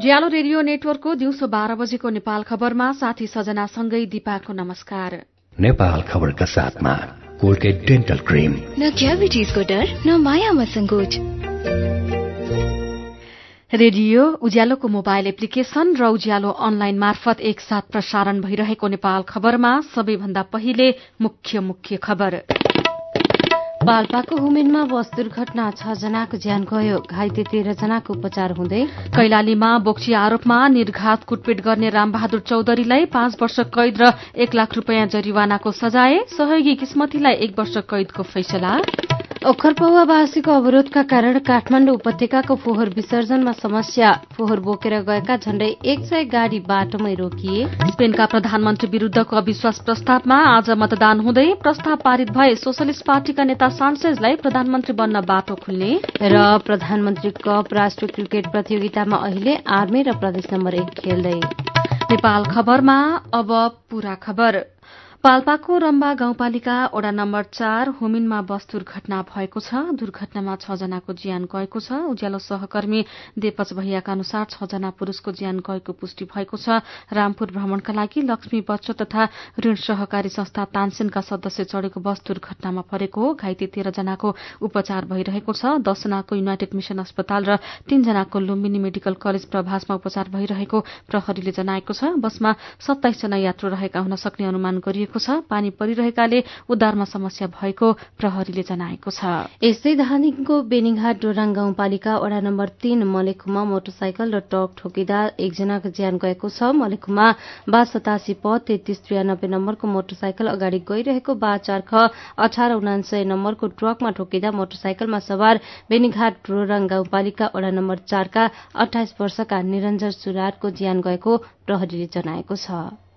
उज्यालो radio नेटवर्कको दिउँसो बाह्र बजेको नेपाल खबरमा साथी सजनासँगै दिपाको नमस्कार। नेपाल खबरका साथमा कोलगेट डेन्टल क्रिम। न क्याभिटिजको डर न मायामा संकोच रेडियो उज्यालोको मोबाइल एप्लिकेशन र उज्यालो अनलाइन मार्फत एकसाथ प्रसारण भइरहेको नेपाल खबरमा सबैभन्दा पहिले मुख्य मुख्य खबर। पाल्पाको हुमेनमा बस दुर्घटना छ जनाको ज्यान गयो। घाइते तेह्र जनाको उपचार हुँदै कैलालीमा बोक्सी आरोपमा निर्घात कुटपिट गर्ने रामबहादुर चौधरीलाई पाँच वर्ष कैद र एक लाख रूपियाँ जरिवानाको सजाय सहयोगी किस्मतीलाई एक वर्ष कैदको फैसला। ओखरपौवावासीको अवरोधका कारण काठमाडौँ उपत्यकाको फोहोर विसर्जनमा समस्या। फोहोर बोकेर गएका झण्डै एक सय गाड़ी बाटोमै रोकिए। स्पेनका प्रधानमन्त्री विरूद्धको अविश्वास प्रस्तावमा आज मतदान हुँदै प्रस्ताव पारित भए सोशलिस्ट पार्टीका नेता सान्सेजलाई प्रधानमन्त्री बन्न बाटो खुल्ने। र प्रधानमन्त्री कप राष्ट्रिय क्रिकेट प्रतियोगितामा अहिले आर्मी र प्रदेश नम्बर एक खेल्दै। नेपाल खबरमा अब पूरा खबर। पाल्पाको रम्बा गाउँपालिका वडा नम्बर चार होमिनमा बस दुर्घटना भएको छ। दुर्घटनामा छ जनाको ज्यान गएको छ। उज्यालो सहकर्मी देपच भैयाका अनुसार छ जना पुरूषको ज्यान गएको पुष्टि भएको छ। रामपुर भ्रमणका लागि लक्ष्मी बच्चो तथा ऋण सहकारी संस्था तानसेनका सदस्य चढ़ेको बस दुर्घटनामा परेको हो। घाइते तेह्र जनाको उपचार भइरहेको छ। दसजनाको युनाइटेड मिशन अस्पताल र तीनजनाको लुम्बिनी मेडिकल कलेज प्रभासमा उपचार भइरहेको प्रहरीले जनाएको छ। बसमा सत्ताइसजना यात्रु रहेका हुन सक्ने अनुमान गरिएको गरिएको छ। पानी परिरहेकाले उद्धारमा समस्या भएको प्रहरीले जनाएको छ। यस्तै धानीको बेनीघाट डोराङ गाउँपालिका वडा नम्बर तीन मलेखुमा मोटरसाइकल र ट्रक ठोकिँदा एकजनाको ज्यान गएको छ। मलेखुमा बा सतासी प तेत्तीस त्रियानब्बे नम्बरको मोटरसाइकल अगाडि गइरहेको बा चार ख अठार उनासय नम्बरको ट्रकमा ठोकिँदा मोटरसाइकलमा सवार बेनीघाट डोराङ गाउँपालिका वडा नम्बर चारका अठाइस वर्षका निरञ्जन सुरारको ज्यान गएको प्रहरीले जनाएको छ।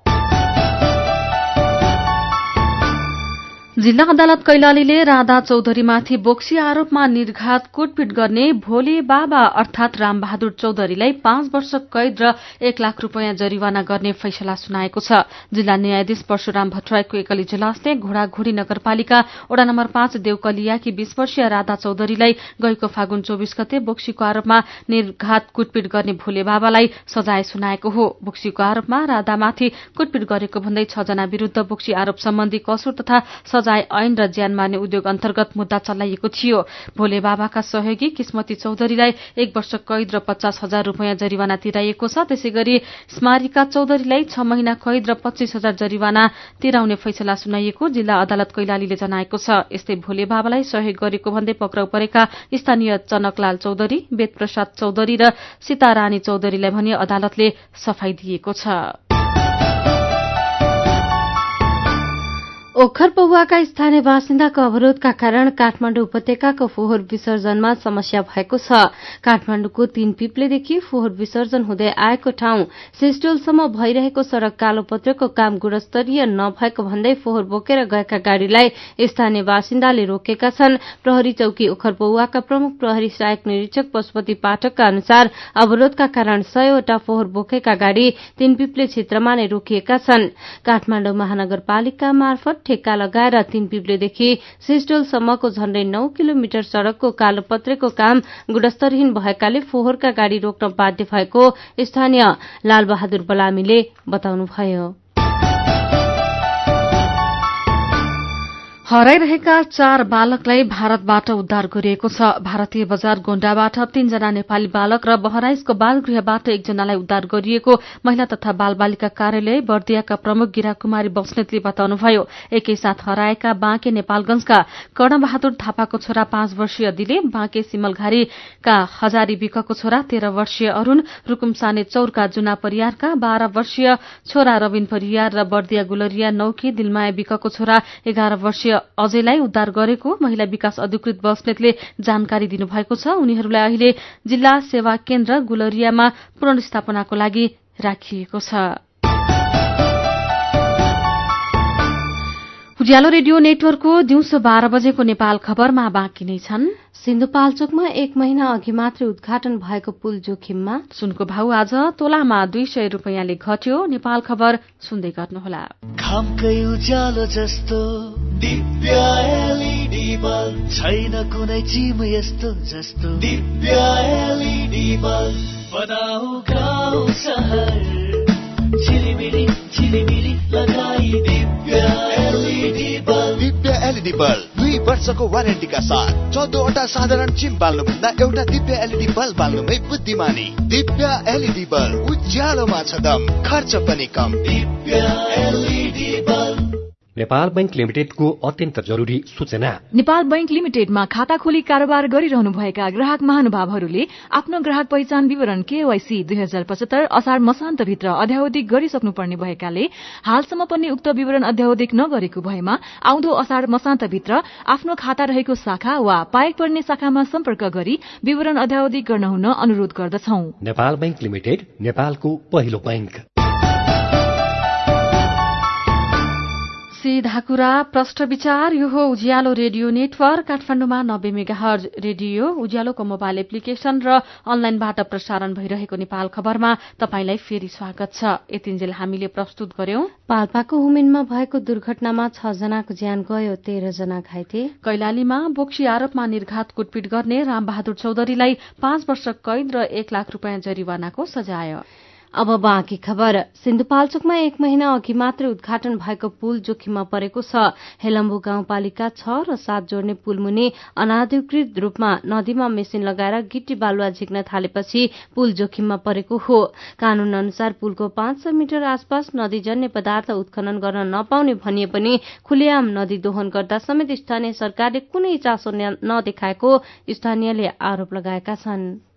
जिल्ला अदालत कैलालीले राधा चौधरीमाथि बोक्सी आरोपमा निर्घात कुटपिट गर्ने भोले बाबा अर्थात रामबहादुर चौधरीलाई पाँच वर्ष कैद र एक लाख रूपियाँ जरिवाना गर्ने फैसला सुनाएको छ। जिल्ला न्यायाधीश परशुराम भट्टराईको एकल इजलासले घोड़ाघोड़ी नगरपालिका वडा नम्बर पाँच देवकलियाकी बीस वर्षीय राधा चौधरीलाई गएको फागुन चौविस गते बोक्सीको आरोपमा निर्घात कुटपिट गर्ने भोले बाबालाई सजाय सुनाएको हो। बोक्सीको आरोपमा राधामाथि कुटपिट गरेको भन्दै छ जना विरूद्ध बोक्सी आरोप सम्बन्धी कसुर तथा सजाय ऐन र ज्यान मार्ने उद्योग अन्तर्गत मुद्दा चलाइएको थियो। भोले बाबाका सहयोगी किस्मती चौधरीलाई एक वर्ष कैद र पचास हजार रूपियाँ जरिवाना तिराइएको छ। त्यसै गरी स्मारिका चौधरीलाई छ महिना कैद र पच्चीस हजार जरिवाना तिराउने फैसला सुनाइएको जिल्ला अदालत कैलालीले जनाएको छ। यस्तै भोले बाबालाई सहयोग गरेको भन्दै पक्राउ परेका स्थानीय चनकलाल चौधरी वेदप्रसाद चौधरी र सीतारानी चौधरीलाई भने अदालतले सफाई दिएको छ। ओखर पौवाका स्थानीय बासिन्दाको अवरोधका कारण काठमाडौँ उपत्यकाको फोहोर विसर्जनमा समस्या भएको छ। काठमाडौँको तीन पिप्लेदेखि फोहोर विसर्जन हुँदै आएको ठाउँ सिस्टोलसम्म भइरहेको सड़क कालोपत्रको काम गुणस्तरीय नभएको भन्दै फोहोर बोकेर गएका गाड़ीलाई स्थानीय बासिन्दाले रोकेका छन्। प्रहरी चौकी ओखर पौवाका प्रमुख प्रहरी सहायक निरीक्षक पशुपति पाठकका अनुसार अवरोधका कारण सयवटा फोहोर बोकेका गाड़ी तीन पिप्ले क्षेत्रमा नै रोकिएका छन्। काठमाडौँ महानगरपालिका मार्फत ठेक्का लगाएर तीन पिप्लेदेखि सिस्टोलसम्मको झण्डै नौ किलोमिटर सड़कको कालोपत्रेको काम गुणस्तरहीन भएकाले फोहोरका गाड़ी रोक्न बाध्य भएको स्थानीय लालबहादुर बलामीले बताउनुभयो। हराइरहेका चार बालकलाई भारतबाट उद्धार गरिएको छ। भारतीय बजार गोण्डाबाट तीनजना नेपाली बालक र बहराइसको बालगृहबाट एकजनालाई उद्धार गरिएको महिला तथा बाल बालिका कार्यालय बर्दियाका प्रमुख गिरा कुमारी बस्नेतले बताउनुभयो। एकैसाथ हराएका बाँके नेपालगंजका कर्णबहादुर थापाको छोरा पाँच वर्षीय दिले बाँके सिमलघारीका हजारी विकको छोरा तेह्र वर्षीय अरूण रूकुमसाने चौरका जुना परियारका बाह्र वर्षीय छोरा रविन परियार र बर्दिया गुलरिया नौकी दिलमाया विकको छोरा एघार वर्षीय अजयलाई उद्धार गरेको महिला विकास अधिकृत बस्नेतले जानकारी दिनुभएको छ। उनीहरूलाई अहिले जिल्ला सेवा केन्द्र गुलरियामा पुनर्स्थापनाको लागि राखिएको छ। उज्यालो रेडियो नेटवर्कको दिउँसो बाह्र बजेको नेपाल खबरमा बाँकी नै छन्। सिन्धुपाल्चोकमा एक महिना अघि मात्रै उद्घाटन भएको पुल जोखिममा। सुनको भाउ आज तोलामा दुई सय रुपियाँले घट्यो। नेपाल खबर सुन्दै गर्नुहोला। खामकै उज्यालो जस्तो दिव्य एलइडी बल्ब। छैन कुनै चिम यस्तो जस्तो। Divya LED bulb. बनाऊ गाउँ सहर। झिलिमिली झिलिमिली लगाई Divya LED bulb. Divya LED bulb दुई वर्षको वारेन्टीका साथ। चौधवटा साधारण चिम बाल्नुभन्दा एउटा दिव्य एलइडी बल्ब बाल्नुमै बुद्धिमानी। दिव्य एलइडी बल्ब उज्यालोमा छ दम खर्च पनि कम। Divya LED bulb. Nepal bank लिमिटेडको अत्यन्त जरुरी सूचना। नेपाल बैंक लिमिटेडमा खाता खोली कारोबार गरिरहनुभएका ग्राहक महानुभावहरूले आफ्नो ग्राहक पहिचान विवरण केवाईसी दुई हजार पचहत्तर असार मसान्तभित्र अध्यावधिक गरिसक्नुपर्ने भएकाले हालसम्म पनि उक्त विवरण अध्यावधिक नगरेको भएमा आउँदो असार मसान्तभित्र आफ्नो खाता रहेको शाखा वा पाएक पर्ने शाखामा सम्पर्क गरी विवरण अध्यावधिक गर्न हुन अनुरोध गर्दछौ। नेपाल बैंक लिमिटेड नेपालको पहिलो बैंक सीधा कुरा प्रष्ट विचार यो हो उज्यालो रेडियो नेटवर्क काठमाडौँमा नब्बे मेगाहर रेडियो उज्यालोको मोबाइल एप्लिकेशन र अनलाइनबाट प्रसारण भइरहेको नेपाल खबरमा तपाईंलाई फेरि स्वागत छ। यतिन्जेल हामीले प्रस्तुत गर्यौं। पाल्पाको हुमेनमा भएको दुर्घटनामा छ जनाको ज्यान गयो तेह्र जना घाइते। कैलालीमा बोक्सी आरोपमा निर्घात कुटपिट गर्ने रामबहादुर चौधरीलाई पाँच वर्ष कैद र एक लाख रूपियाँ जरिवानाको सजाय। अब बाँकी खबर। सिन्धुपाल्चोकमा एक महिना अघि मात्रै उद्घाटन भएको पुल जोखिममा परेको छ। हेलम्बु गाउँपालिका छ र सात जोड्ने पुल मुनि अनाधिकृत रूपमा नदीमा मेसिन लगाएर गिटी बालुवा झिक्न थालेपछि पुल जोखिममा परेको हो। कानून अनुसार पुलको पाँच सय मिटर आसपास नदीजन्य पदार्थ उत्खनन गर्न नपाउने भनिए पनि खुलेआम नदी दोहन गर्दा समेत स्थानीय सरकारले कुनै चासो नदेखाएको स्थानीयले आरोप लगाएका छन्।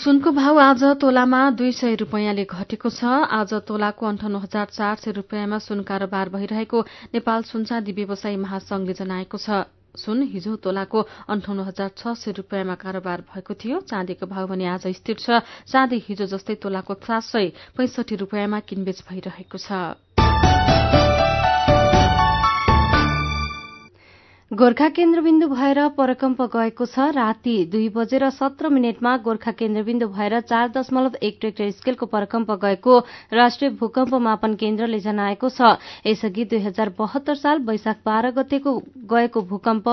सुनको भाव आज तोलामा दुई सय रूपियाँले घटेको छ। आज तोलाको अन्ठाउन्न हजार चार सय रूपियाँमा सुन कारोबार भइरहेको नेपाल सुनचाँदी व्यवसायी महासंघले जनाएको छ। सुन हिजो तोलाको अन्ठाउन्न हजार छ सय रूपियाँमा कारोबार भएको थियो। चाँदीको भाव भने आज स्थिर छ। चाँदी हिजो जस्तै तोलाको सात सय पैंसठी रूपियाँमा किनबेच भइरहेको छ। गोर्खा केन्द्रबिन्दु भएर परकम्प गएको छ। राति दुई बजेर सत्र मिनटमा गोर्खा केन्द्रबिन्दु भएर चार दशमलव एक ट्रेक्टर स्केलको परकम्प गएको राष्ट्रिय भूकम्प मापन केन्द्रले जनाएको छ। यसअघि दुई हजार बहत्तर साल वैशाख बाह्र गतेको गएको भूकम्प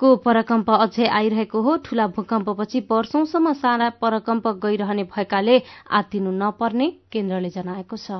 को परकम्प अझै आइरहेको हो। ठूला भूकम्पपछि वर्षौंसम्म साना परकम्प गइरहने भएकाले आत्तिनु नपर्ने केन्द्रले जनाएको छ।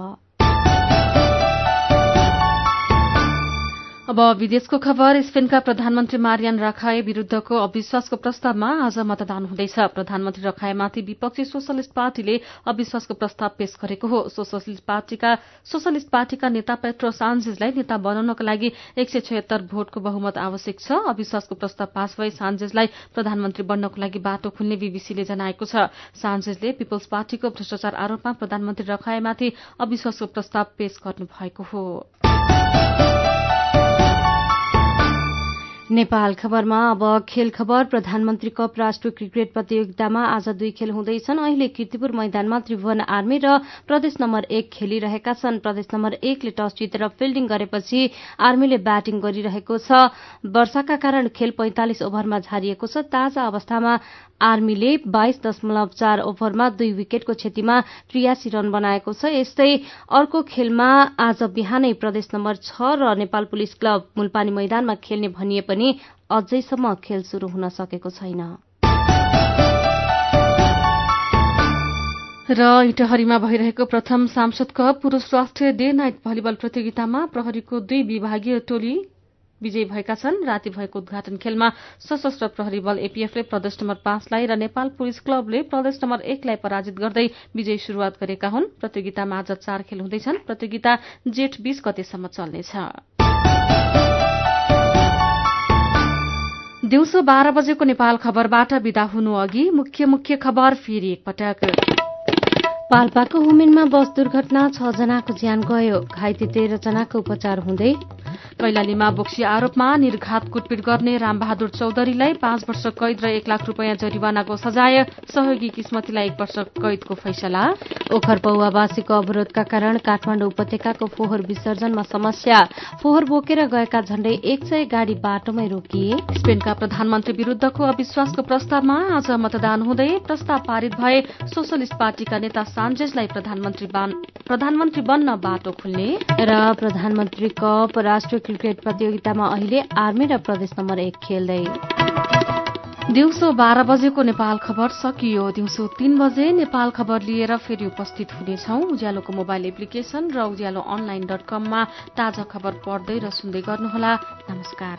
अब विदेशको खबर स्पेनका प्रधानमन्त्री मारियान राखाए विरूद्धको अविश्वासको प्रस्तावमा आज मतदान हुँदैछ। प्रधानमन्त्री रखाएमाथि विपक्षी सोशलिस्ट पार्टीले अविश्वासको प्रस्ताव पेश गरेको हो। सोशलिस्ट पार्टीका सोशलिस्ट पार्टीका नेता पेट्रो सान्जेजलाई नेता बनाउनका लागि एक सय छयत्तर भोटको बहुमत आवश्यक छ। अविश्वासको प्रस्ताव पास भए सान्जेजलाई प्रधानमन्त्री बन्नको लागि बाटो खुल्ने बीबीसीले जनाएको छ। सान्जेजले पिपल्स पार्टीको भ्रष्टाचार आरोपमा प्रधानमन्त्री रखाएमाथि अविश्वासको प्रस्ताव पेश गर्नु भएको हो। नेपाल खबरमा अब खेल खबर। प्रधानमन्त्री कप राष्ट्रिय क्रिकेट प्रतियोगितामा आज दुई खेल हुँदैछन्। अहिले किर्तिपुर मैदानमा त्रिभुवन आर्मी र प्रदेश नम्बर एक खेलिरहेका छन्। प्रदेश नम्बर एकले टस जितेर फिल्डिङ गरेपछि आर्मीले ब्याटिङ गरिरहेको छ। वर्षाका कारण खेल पैंतालिस ओभरमा झारिएको छ। ताजा अवस्थामा आर्मीले बाइस दशमलव चार ओभरमा दुई विकेटको क्षतिमा त्रियासी रन बनाएको छ। यस्तै अर्को खेलमा आज बिहानै प्रदेश नम्बर छ र नेपाल पुलिस क्लब मुलपानी मैदानमा खेल्ने भनिए पनि अझैसम्म खेल शुरू हुन सकेको छैन। र इटहरीमा भइरहेको प्रथम सांसद कप पुरूष राष्ट्रिय डे नाइट भलिबल प्रतियोगितामा प्रहरीको दुई विभागीय टोली विजयी भएका छन्। राति भएको उद्घाटन खेलमा सशस्त्र प्रहरी बल एपीएफले प्रदेश नम्बर पाँचलाई र नेपाल पुलिस क्लबले प्रदेश नम्बर एकलाई पराजित गर्दै विजयी शुरूआत गरेका हुन्। प्रतियोगितामा आज चार खेल हुँदैछन्। प्रतियोगिता जेठ बीस गतेसम्म चल्नेछ। दिउँसो बाह्र बजेको नेपाल खबरबाट विदा हुनु अघि मुख्य मुख्य खबर फेरि एकपटक। पाल्पाको हुमेनमा बस दुर्घटना छ जनाको ज्यान गयो। घाइते तेह्र जनाको उपचार हुँदै कैलालीमा बोक्सी आरोपमा निर्घात कुटपिट गर्ने रामबहादुर चौधरीलाई पाँच वर्ष कैद र एक लाख रूपियाँ जरिवानाको सजाय सहयोगी किस्मतीलाई एक वर्ष कैदको फैसला। ओखर पौवावासीको अवरोधका कारण काठमाडौँ उपत्यकाको फोहोर विसर्जनमा समस्या। फोहोर बोकेर गएका झण्डै एक सय गाड़ी बाटोमै रोकिए स्पेनका प्रधानमन्त्री विरूद्धको अविश्वासको प्रस्तावमा आज मतदान हुँदै प्रस्ताव पारित भए सोशलिस्ट पार्टीका नेता सान्जेजलाई प्रधानमन्त्री बन्न बाटो खुल्ने। र प्रधानमन्त्री कप राष्ट्रिय क्रिकेट प्रतियोगितामा अहिले आर्मी र प्रदेश नम्बर एक खेल्दै। दिउँसो बाह्र बजेको नेपाल खबर सकियो। दिउँसो तीन बजे नेपाल खबर लिएर फेरि उपस्थित हुनेछौ। उज्यालोको मोबाइल एप्लिकेशन र उज्यालो अनलाइन डट कममा ताजा खबर पढ्दै र सुन्दै गर्नुहोला। नमस्कार।